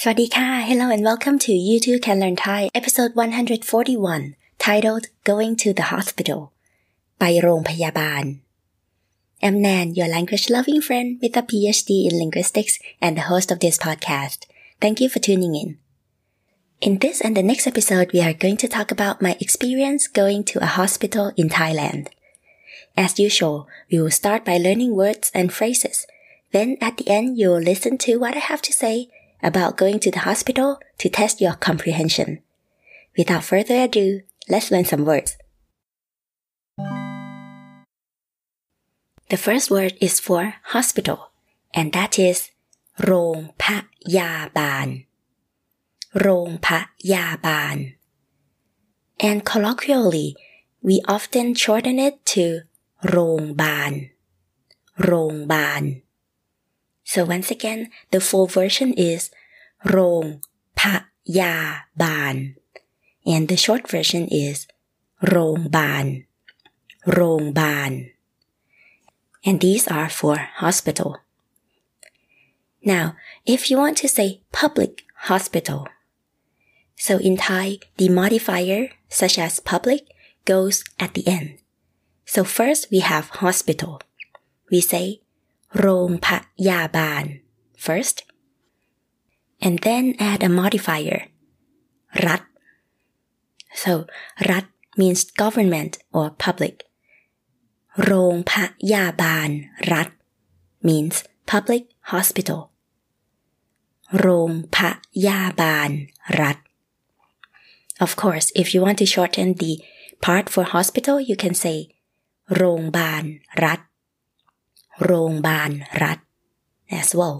สวัสดีค่ะ Hello and welcome to You Too Can Learn Thai episode 141 titled Going to the Hospital ไปโรงพยาบาล I'm Nan, your language loving friend with a PhD in linguistics and the host of this podcast. Thank you for tuning in. In this and the next episode, we are going to talk about my experience going to a hospital in Thailand. As usual, we will start by learning words and phrases. Then at the end, you will listen to what I have to say about going to the hospital to test your comprehension. Without further ado, let's learn some words. The first word is for hospital, and that is โรงพยาบาล โรงพยาบาล And colloquially, we often shorten it to โรงบาล โรงบาล so once again, the full version is Rong Ban. And the short version is Rong Ban. Rong Ban. And these are for hospital. Now, if you want to say public hospital, so in Thai, the modifier such as public goes at the end. So first we have hospital. We say โรงพยาบาล first and then add a modifier รัฐ so รัฐ means government or public โรงพยาบาลรัฐ means public hospital โรงพยาบาลรัฐ Of course, if you want to shorten the part for hospital, you can say โรงพยาบาลรัฐ โรงพยาบาลรัฐ as well.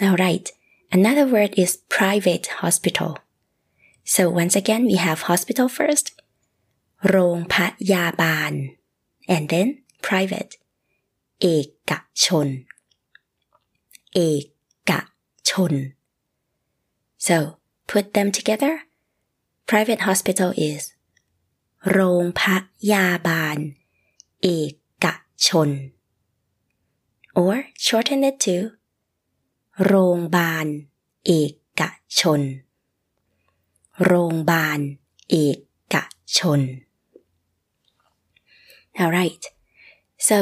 Now, right, another word is private hospital. So once again, we have hospital first, โรงพยาบาล and then private, เอกชน เอกชน So put them together. Private hospital is โรงพยาบาล เอกชน or shorten it to โรงพยาบาล เอกชน โรงพยาบาล เอกชน Alright, so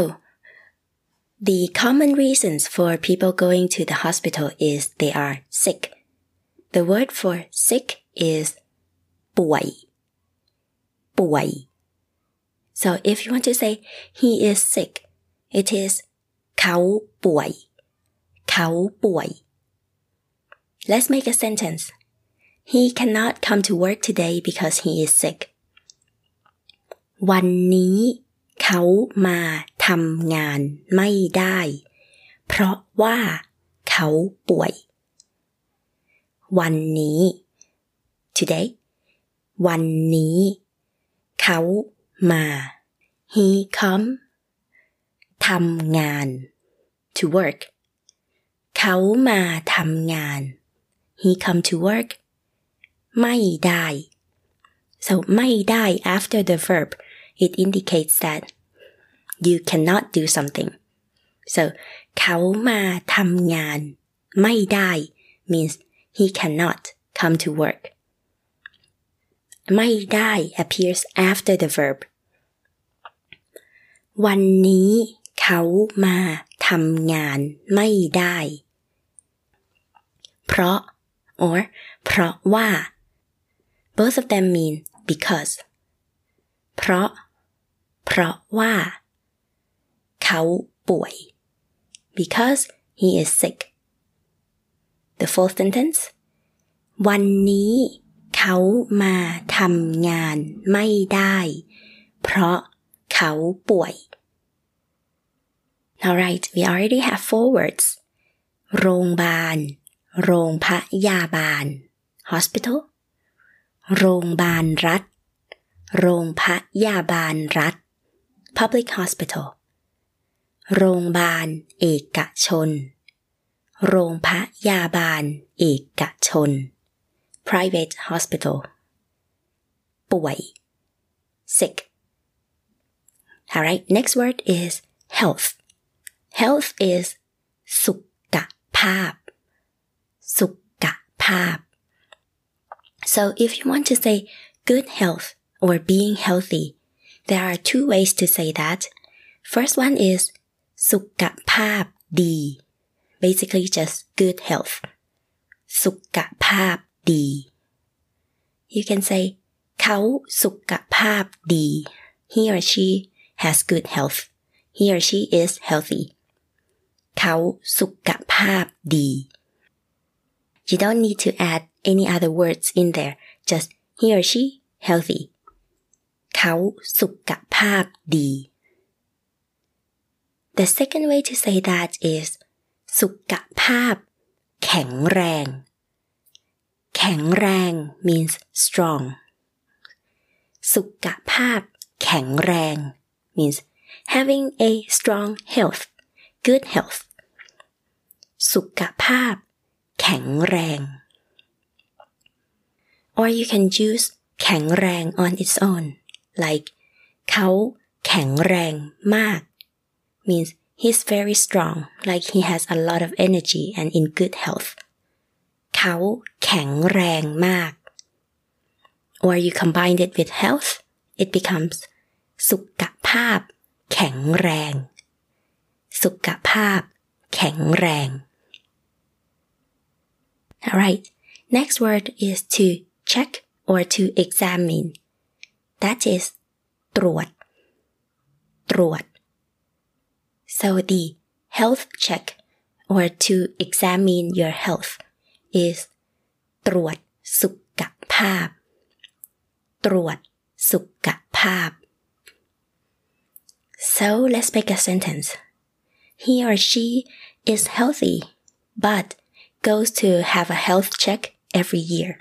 the common reasons for people going to the hospital is they are sick. The word for sick is ป่วย ป่วย So if you want to say he is sick, it is เขาป่วย เขาป่วย Let's make a sentence. He cannot come to work today because he is sick. วันนี้เขามาทำงานไม่ได้ เพราะว่าเขาป่วย วันนี้ today วันนี้ เขามา he come ทำงาน to work เขามาทำงาน he come to work ไม่ได้ so ไม่ได้ after the verb it indicates that you cannot do something so เขามาทำงาน ไม่ได้ means he cannot come to work ไม่ได้ appears after the verb วันนี้ เขามาทำงานไม่ได้ เพราะ or เพราะว่า both of them mean because เพราะ เพราะว่า เขาป่วย because he is sick the full sentence วันนี้เขามาทำงานไม่ได้ เพราะเขาป่วย Alright, we already have four words. โรงพยาบาล โรงพยาบาล hospital โรงพยาบาลรัฐ โรงพยาบาลรัฐ public hospital โรงพยาบาลเอกชน โรงพยาบาลเอกชน private hospital ป่วย sick alright next word is health health is สุขภาพ สุขภาพ so if you want to say good health or being healthy there are two ways to say that first one is สุขภาพดี basically just good health สุขภาพดี you can say เขาสุขภาพดี he or she has good health he or she is healthy เขาสุขภาพดี you don't need to add any other words in there just he or she healthy เขาสุขภาพดี the second way to say that is สุขภาพแข็งแรง แข็งแรง means strong สุขภาพแข็งแรง means having a strong health good health สุขภาพแข็งแรง or you can use แข็งแรง on its own like เขาแข็งแรงมาก means he's very strong like he has a lot of energy and in good health เขาแข็งแรงมาก or you combine it with health it becomes สุขภาพแข็งแรง สุขภาพแข็งแรง Alright next word is to check or to examine that is ตรวจ ตรวจ so the health check or to examine your health is ตรวจสุขภาพ ตรวจสุขภาพ so let's make a sentence He or she is healthy but goes to have a health check every year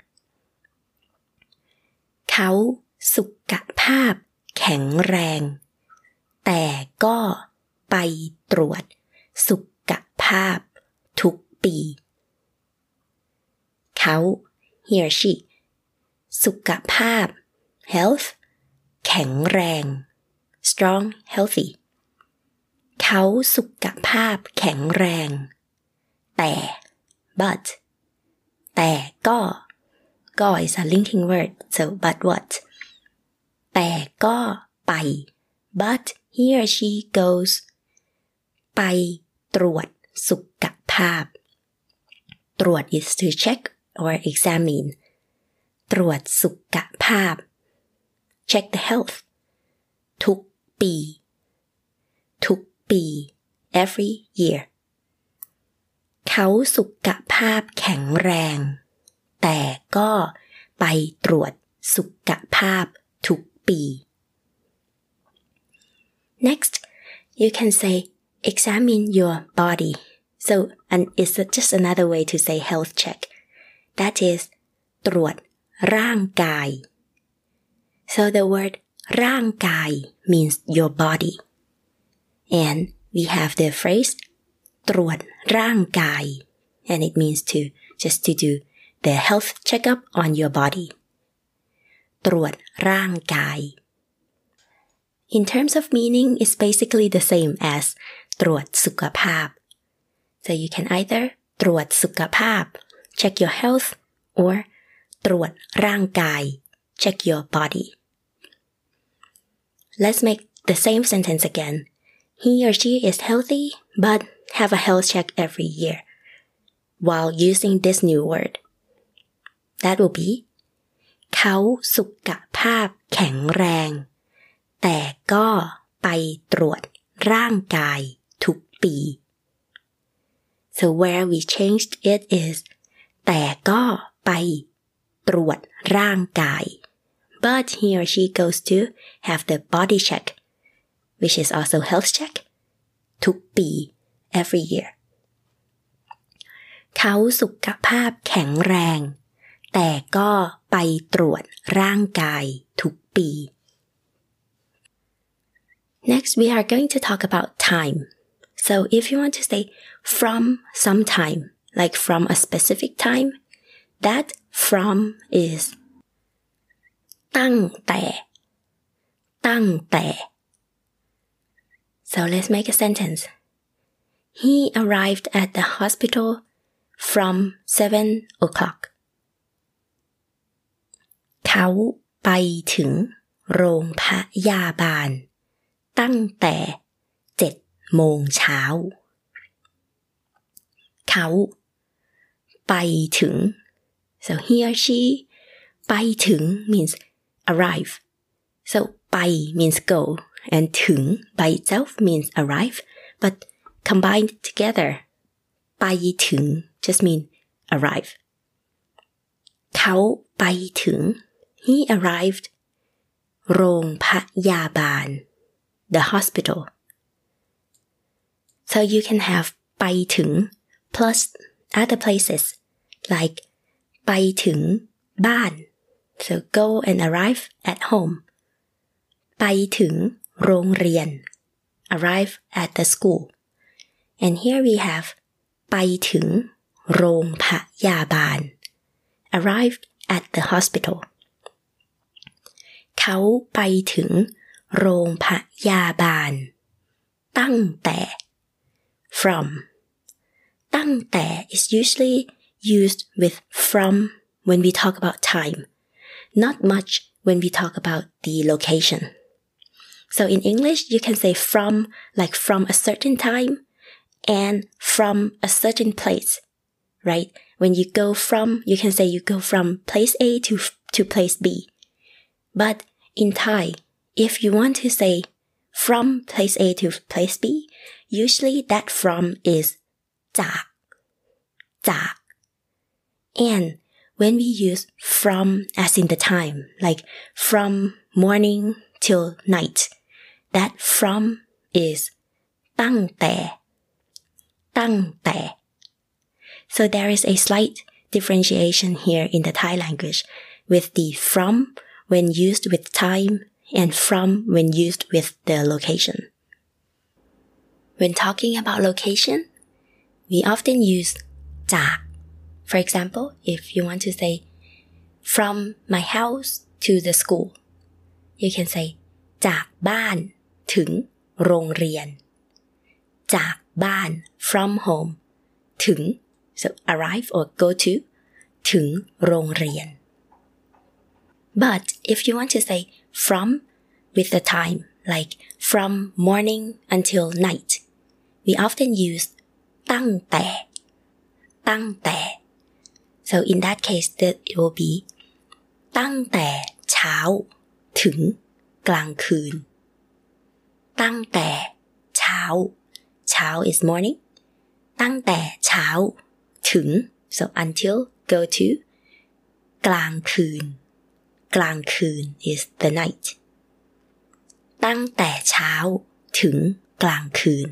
เขาสุขภาพแข็งแรง แต่ก็ไปตรวจสุขภาพทุกปี เขา he or she สุขภาพ health แข็งแรง strong healthy เขาสุขภาพแข็งแรง แต่ but แต่ก็ก็ is a linking word so but what แต่ก็ไป but he or she goes ไปตรวจสุขภาพ ตรวจ is to check or examine ตรวจสุขภาพ check the health ทุกปี ทุก ปี every year เขาสุขภาพแข็งแรง แต่ก็ไปตรวจสุขภาพทุกปี next you can say examine your body so and it's just another way to say health check that is ตรวจร่างกาย so the word ร่างกาย means your body and we have the phrase ตรวจร่างกาย and it means to just to do the health checkup on your body ตรวจร่างกาย in terms of meaning it's basically the same as ตรวจสุขภาพ so you can either ตรวจสุขภาพ check your health or ตรวจร่างกาย check your body let's make the same sentence again he or she is healthy but have a health check every year while using this new word that will be เขาสุขภาพแข็งแรง แต่ก็ไปตรวจร่างกายทุกปี so where we changed it is แต่ก็ไปตรวจร่างกาย but he or she goes to have the body check which is also health check ทุกปี every year เขาสุขภาพแข็งแรง แต่ก็ไปตรวจร่างกายทุกปี Next, we are going to talk about time. So if you want to say from some time, like from a specific time, that from is ตั้งแต่ ตั้งแต่ So let's make a sentence. He arrived at the hospital from seven o'clock เขาไปถึงโรงพยาบาล ตั้งแต่เจ็ดโมงเช้า เขาไปถึง so he or she ไปถึง means arrive so ไป means go and ถึง by itself means arrive but combined together ไปถึง just mean arrive เขาไปถึง he arrived โรงพยาบาล the hospital so you can have ไปถึง plus other places like ไปถึงบ้าน so go and arrive at home ไปถึง โรงเรียน arrive at the school and here we have ไปถึงโรงพยาบาล arrive at the hospital เขาไปถึงโรงพยาบาล ตั้งแต่ from ตั้งแต่ is usually used with from when we talk about time not much when we talk about the location so in English you can say from like from a certain time and from a certain place right when you go from you can say you go from place A to to place B but in Thai if you want to say from place A to place B usually that from is จาก จาก and when we use from as in the time like from morning till night that from is ตั้งแต่ ตั้งแต่ so there is a slight differentiation here in the Thai language with the from when used with time and from when used with the location when talking about location we often use จาก for example if you want to say from my house to the school you can say จากบ้าน ถึงโรงเรียน จากบ้าน from home ถึง so arrive or go to ถึงโรงเรียน but if you want to say from with the time like from morning until night we often use ตั้งแต่ ตั้งแต่ so in that case that it will be ตั้งแต่เช้า ถึงกลางคืน ตั้งแต่เช้า เช้า is morning ตั้งแต่เช้า ถึง so until go to กลางคืน กลางคืน is the night ตั้งแต่เช้า ถึง กลางคืน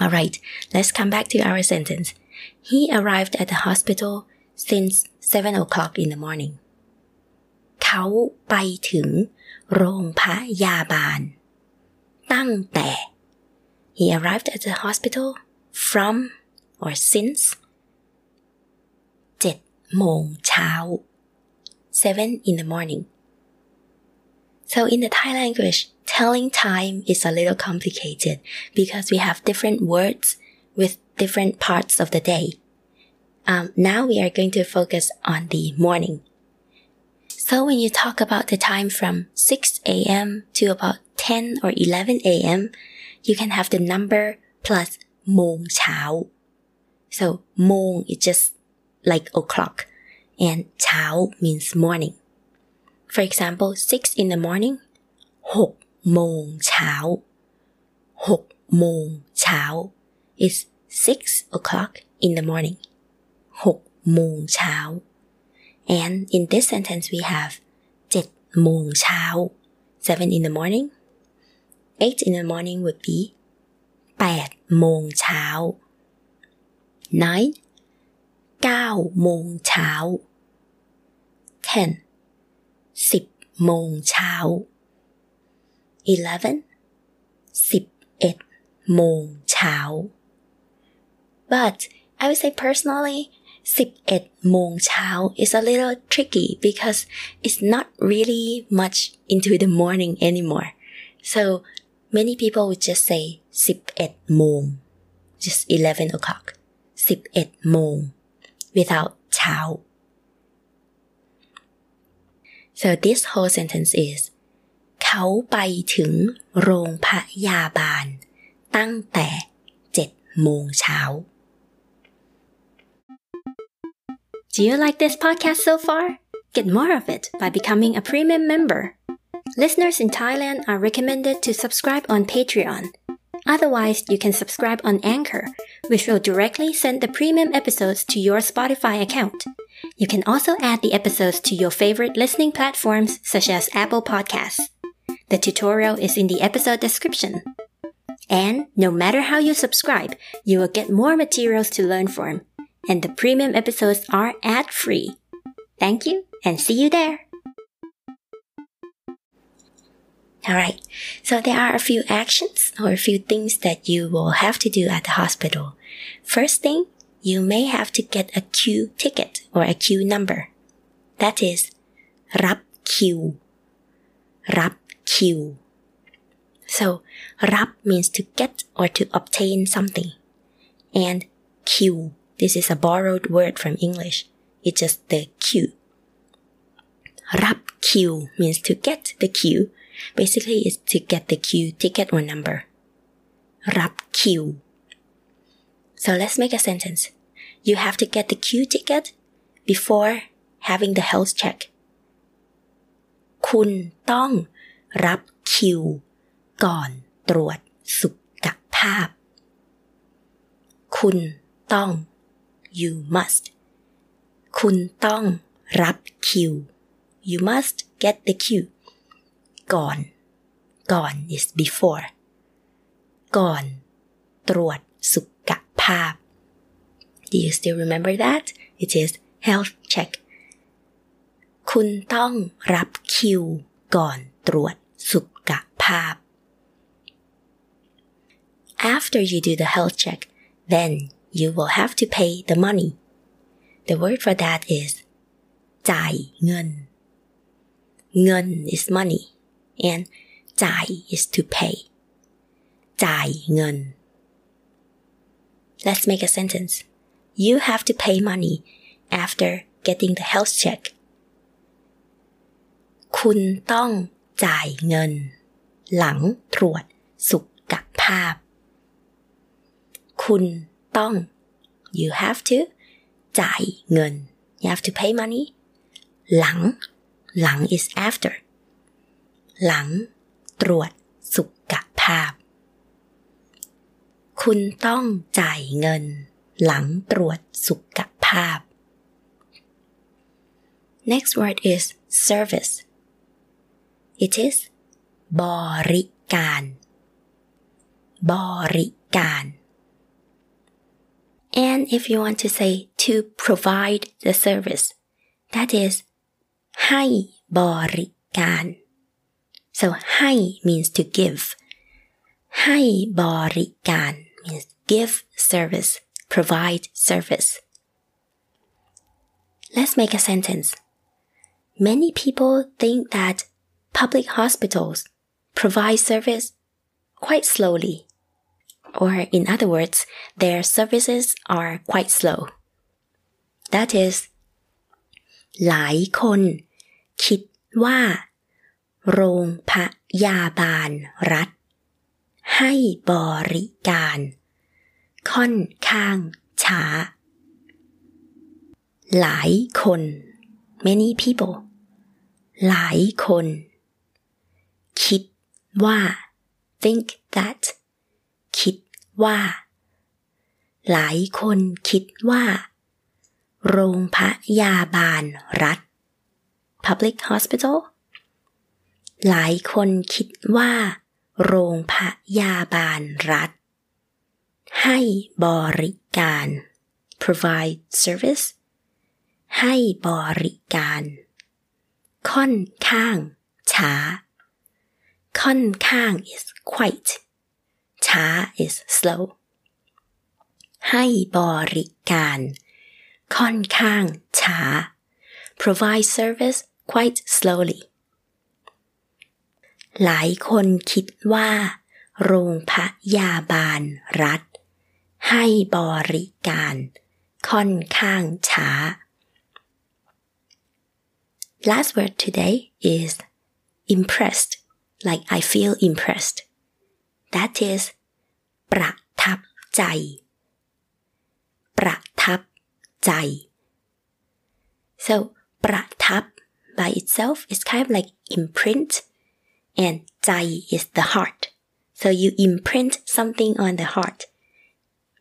Alright, let's come back to our sentence. He arrived at the hospital since 7 o'clock in the morning. เขาไปถึงโรงพยาบาล ตั้งแต่ He arrived at the hospital from or since 7โมงเช้า7 in the morning. So in the Thai language, telling time is a little complicated because we have different words with different parts of the day. Um, now we are going to focus on the morning. So when you talk about the time from 6 a.m. to about 10 or 11 a.m., you can have the number plus โมงเช้า So โมง is just like o'clock and เช้า means morning. For example, 6 in the morning 6โมงเช้า6โมงเช้า is 6 o'clock in the morning 6โมงเช้า and in this sentence we have 7โมงเช้า7 in the morning 8 in the morning would be 8โมงเช้า 9 9โมงเช้า 10 10โมงเช้า 11 11โมงเช้า but I would say personally 11โมงเช้า is a little tricky because it's not really much into the morning anymore so many people would just say 11โมง just 11 o'clock 11โมง without เช้า so this whole sentence is เขาไปถึงโรงพยาบาล ตั้งแต่7โมงเช้า Do you like this podcast so far? Get more of it by becoming a premium member. Listeners in Thailand are recommended to subscribe on Patreon. Otherwise, you can subscribe on Anchor, which will directly send the premium episodes to your Spotify account. You can also add the episodes to your favorite listening platforms such as Apple Podcasts. The tutorial is in the episode description. And no matter how you subscribe, you will get more materials to learn from and the premium episodes are ad free. Thank you and see you there. Alright, so there are a few actions or a few things that you will have to do at the hospital. First thing, you may have to get a queue ticket or a queue number. That is, rap queue. Rap queue. So, rap means to get or to obtain something. And queue this is a borrowed word from English it's just the queue รับ queue means to get the queue basically is to get the queue ticket or number รับ queue so let's make a sentence you have to get the queue ticket before having the health check คุณต้องรับคิว ก่อนตรวจสุขภาพ คุณต้อง you must คุณต้องรับคิว you must get the queue ก่อน ก่อน is before ก่อน ตรวจสุขภาพ Do you still remember that? It is health check คุณต้องรับคิว ก่อนตรวจสุขภาพ After you do the health check, then you will have to pay the money. The word for that is จ่ายเงิน เงิน is money and จ่าย is to pay จ่ายเงิน Let's make a sentence. You have to pay money after getting the health check. คุณต้องจ่ายเงิน หลังตรวจสุขภาพ คุณ ต้อง you have to จ่ายเงิน you have to pay money หลัง หลัง is after หลัง ตรวจสุขภาพ คุณต้องจ่ายเงิน หลังตรวจสุขภาพ Next word is service it is บริการ บริการ and if you want to say to provide the service that is ให้บริการ so ให้ means to give ให้บริการ means give service provide service let's make a sentence many people think that public hospitals provide service quite slowly. Or in other words, their services are quite slow. That is หลายคนคิดว่า โรงพยาบาลรัฐ ให้บริการ ค่อนข้างช้า หลายคน many people หลายคน คิดว่า think that ว่า หลายคนคิดว่า โรงพยาบาลรัฐ public hospital หลายคนคิดว่า โรงพยาบาลรัฐ ให้บริการ provide service ให้บริการ ค่อนข้างช้า ค่อนข้าง is quite ช้า is slow ให้บริการ ค่อนข้างช้า provide service quite slowly หลายคนคิดว่า โรงพยาบาลรัฐใให้บริการ ค่อนข้างช้า Last word today is impressed like I feel impressed that is ประทับใจ ประทับใจ so ประทับ by itself is kind of like imprint and ใจ is the heart so you imprint something on the heart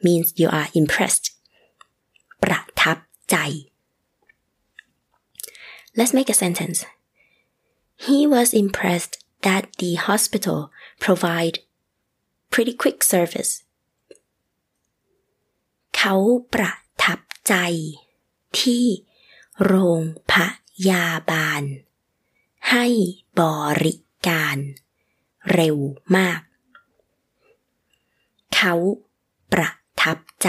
means you are impressed ประทับใจ Let's make a sentence. He was impressed that the hospital provide pretty quick service เขาประทับใจที่โรงพยาบาล ให้บริการเร็วมาก เขาประทับใจ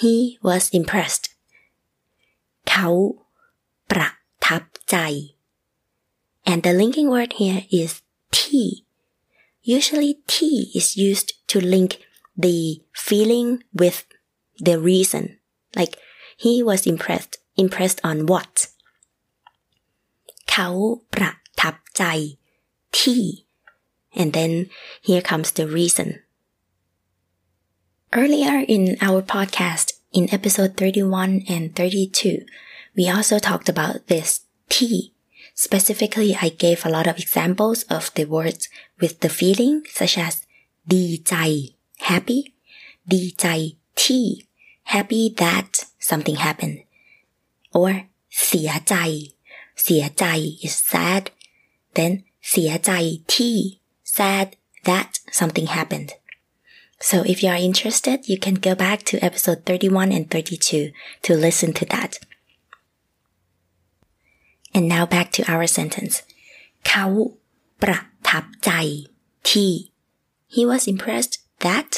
he was impressed เขาประทับใจ and the linking word here is T usually T is used to link the feeling with the reason like he was impressed impressed on what เขาประทับใจ ที่ and then here comes the reason Earlier in our podcast, in episode 31 and 32, we also talked about this T. Specifically, I gave a lot of examples of the words with the feeling, such as ดีใจ happy, ดีใจที่ happy that something happened, or เสียใจ เสียใจ is sad, then เสียใจที่ sad that something happened. So if you are interested, you can go back to episode 31 and 32 to listen to that. And now back to our sentence. เขาประทับใจที่ He was impressed that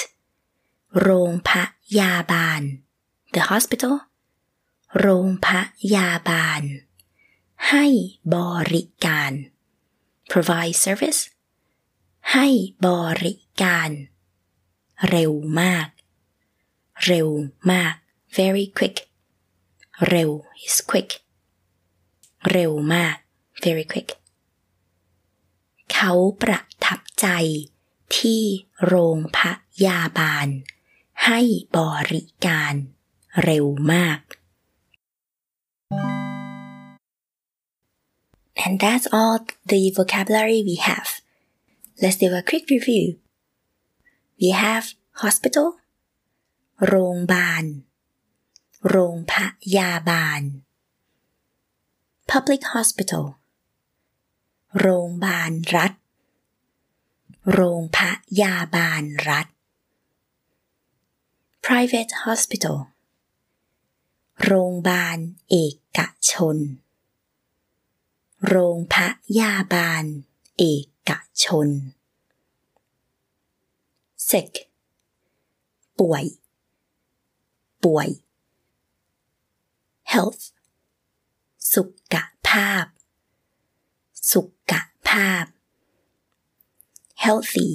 โรงพยาบาล the hospital โรงพยาบาล ให้บริการ provide service ให้บริการ เร็วมาก เร็วมาก very quick เร็ว is quick เร็วมาก very quick เขาประทับใจที่โรงพยาบาล ให้บริการเร็วมาก And that's all the vocabulary we have. Let's do a quick review. We have hospital โรงพยาบาล โรงพยาบาล public hospital โรงพยาบาลรัฐ โรงพยาบาลรัฐ private hospital โรงพยาบาลเอกชน โรงพยาบาลเอกชน sick ป่วย ป่วย health สุขภาพ สุขภาพ healthy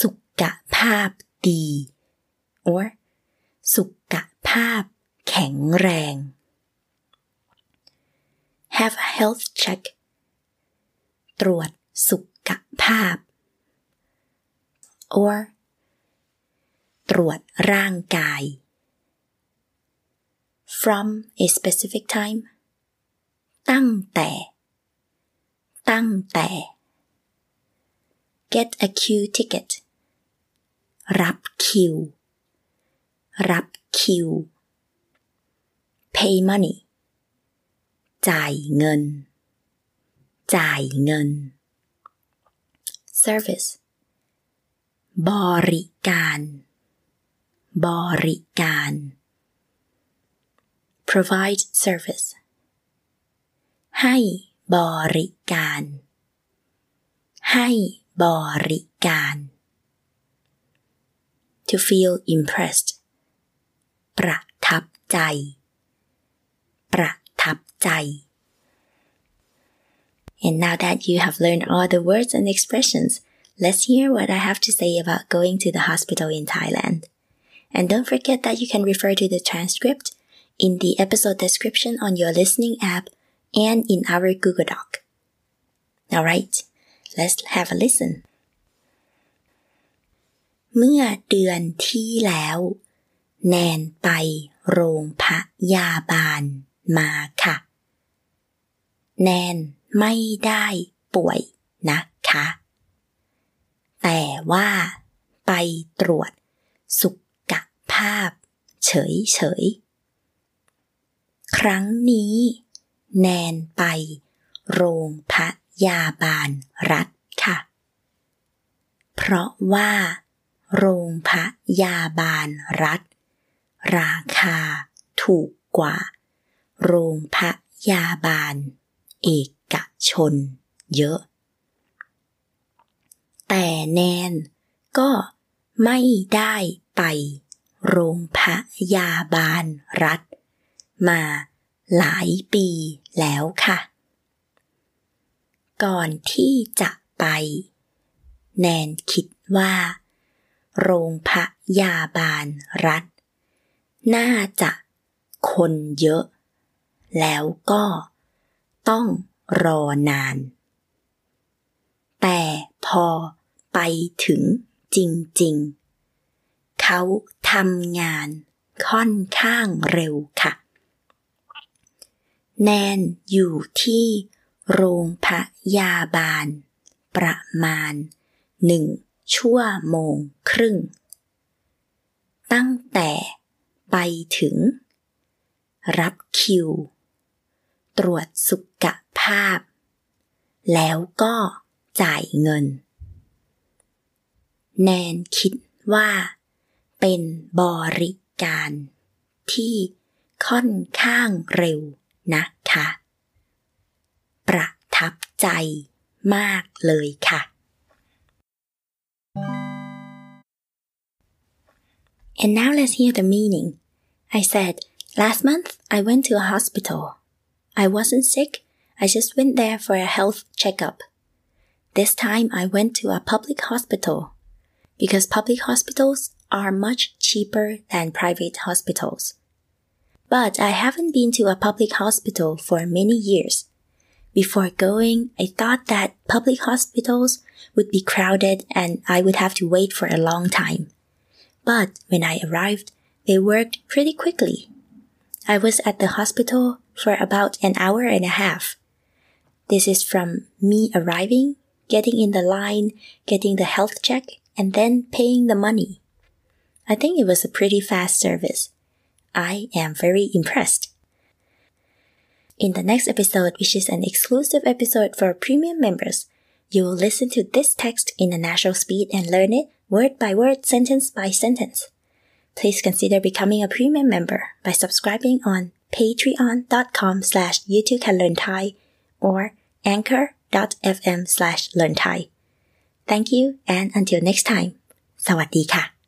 สุขภาพดี or สุขภาพแข็งแรง have a health check ตรวจสุขภาพ or ตรวจร่างกาย from a specific time ตั้งแต่ ตั้งแต่ get a queue ticket รับคิว รับคิว pay money จ่ายเงิน จ่ายเงิน service บริการ บริการ provide service ให้บริการ ให้บริการ to feel impressed ประทับใจ ประทับใจ And now that you have learned all the words and expressions, let's hear what I have to say about going to the hospital in Thailand. And don't forget that you can refer to the transcript in the episode description on your listening app and in our Google Doc. Alright, let's have a listen. เมื่อเดือนที่แล้ว แนนไปโรงพยาบาลมาค่ะ แนนไม่ได้ป่วยนะคะ แต่ว่าไปตรวจสุขภาพ เฉยๆ ครั้งนี้ แนนไป โรงพยาบาลรัฐค่ะ เพราะว่า โรงพยาบาลรัฐ ราคาถูกกว่า โรงพยาบาล เอกชน เยอะ แต่แนนก็ไม่ได้ไป โรงพยาบาลรัฐ มาหลายปีแล้วค่ะ ก่อนที่จะไป แนนคิดว่า โรงพยาบาลรัฐ น่าจะคนเยอะ แล้วก็ต้องรอนาน แต่พอไปถึงจริง ๆ เขาทำงานค่อนข้างเร็วค่ะ แนนอยู่ที่โรงพยาบาล ประมาณหนึ่งชั่วโมงครึ่ง ตั้งแต่ไปถึง รับคิว ตรวจสุขภาพ แล้วก็จ่ายเงิน แนนคิดว่า เป็นบริการที่ค่อนข้างเร็ว นะคะ ประทับใจมากเลยค่ะ And now let's hear the meaning. I said, last month I went to a hospital. I wasn't sick, I just went there for a health checkup. This time I went to a public hospital because public hospitals are much cheaper than private hospitals. But I haven't been to a public hospital for many years. Before going, I thought that public hospitals would be crowded and I would have to wait for a long time. But when I arrived, they worked pretty quickly. I was at the hospital for about an hour and a half. This is from me arriving, getting in the line, getting the health check, and then paying the money. I think it was a pretty fast service. I am very impressed. In the next episode, which is an exclusive episode for premium members, you will listen to this text in a natural speed and learn it word by word, sentence by sentence. Please consider becoming a premium member by subscribing on patreon.com slash youtube can learn Thai or anchor.fm slash learn Thai. Thank you and until next time. สวัสดีค่ะ